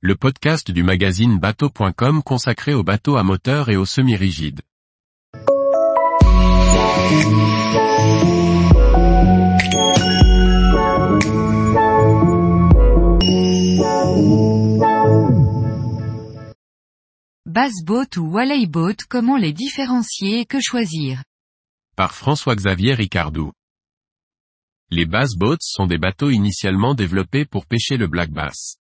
le podcast du magazine bateau.com consacré aux bateaux à moteur et aux semi-rigides. Bass boat ou Walley boat comment les différencier et que choisir? Par François-Xavier Ricardou. Les bass boats sont des bateaux initialement développés pour pêcher le black bass.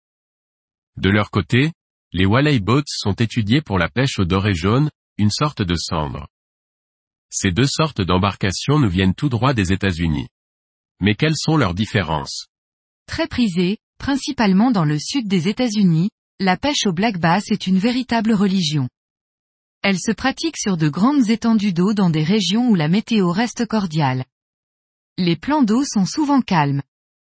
De leur côté, les Walley boats sont étudiés pour la pêche au doré jaune, une sorte de cendre. Ces deux sortes d'embarcations nous viennent tout droit des États-Unis. Mais quelles sont leurs différences? Très prisée, principalement dans le sud des États-Unis, la pêche au black bass est une véritable religion. Elle se pratique sur de grandes étendues d'eau dans des régions où la météo reste cordiale. Les plans d'eau sont souvent calmes.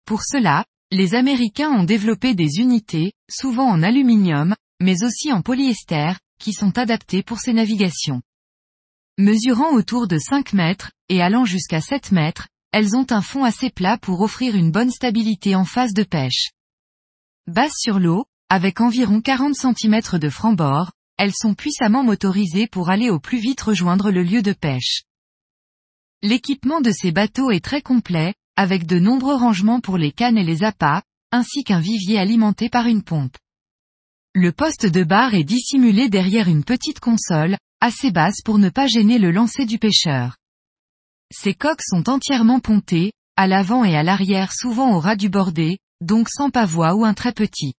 Pour cela, les Américains ont développé des unités, souvent en aluminium, mais aussi en polyester, qui sont adaptées pour ces navigations. Mesurant autour de 5 mètres, et allant jusqu'à 7 mètres, elles ont un fond assez plat pour offrir une bonne stabilité en phase de pêche. Basses sur l'eau, avec environ 40 cm de franc-bord, elles sont puissamment motorisées pour aller au plus vite rejoindre le lieu de pêche. L'équipement de ces bateaux est très complet, avec de nombreux rangements pour les cannes et les appâts, ainsi qu'un vivier alimenté par une pompe. Le poste de barre est dissimulé derrière une petite console, assez basse pour ne pas gêner le lancer du pêcheur. Ces coques sont entièrement pontées, à l'avant et à l'arrière souvent au ras du bordé, donc sans pavois ou un très petit.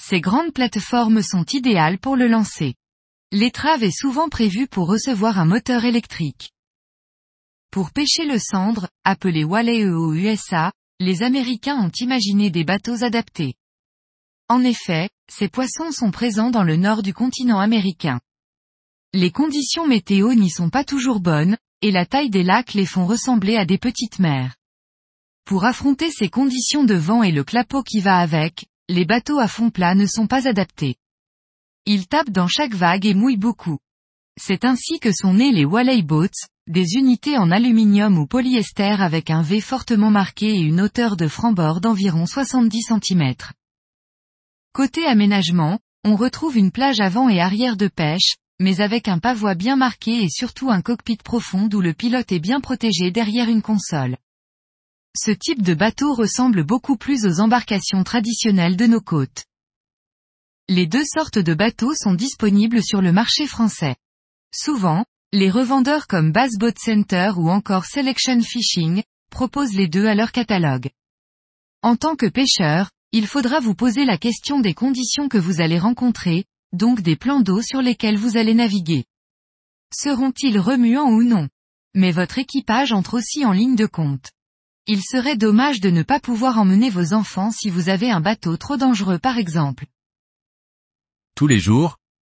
Ces grandes plateformes sont idéales pour le lancer. L'étrave est souvent prévue pour recevoir un moteur électrique. Pour pêcher le cendre, appelé Walleye aux USA, les Américains ont imaginé des bateaux adaptés. En effet, ces poissons sont présents dans le nord du continent américain. Les conditions météo n'y sont pas toujours bonnes, et la taille des lacs les font ressembler à des petites mers. Pour affronter ces conditions de vent et le clapot qui va avec, les bateaux à fond plat ne sont pas adaptés. Ils tapent dans chaque vague et mouillent beaucoup. C'est ainsi que sont nés les Walley Boats, des unités en aluminium ou polyester avec un V fortement marqué et une hauteur de franc-bord d'environ 70 cm. Côté aménagement, on retrouve une plage avant et arrière de pêche, mais avec un pavois bien marqué et surtout un cockpit profond où le pilote est bien protégé derrière une console. Ce type de bateau ressemble beaucoup plus aux embarcations traditionnelles de nos côtes. Les deux sortes de bateaux sont disponibles sur le marché français. Souvent, les revendeurs comme Bass Boat Center ou encore Selection Fishing, proposent les deux à leur catalogue. En tant que pêcheur, il faudra vous poser la question des conditions que vous allez rencontrer, donc des plans d'eau sur lesquels vous allez naviguer. Seront-ils remuants ou non? Mais votre équipage entre aussi en ligne de compte. Il serait dommage de ne pas pouvoir emmener vos enfants si vous avez un bateau trop dangereux par exemple. Tous les jours,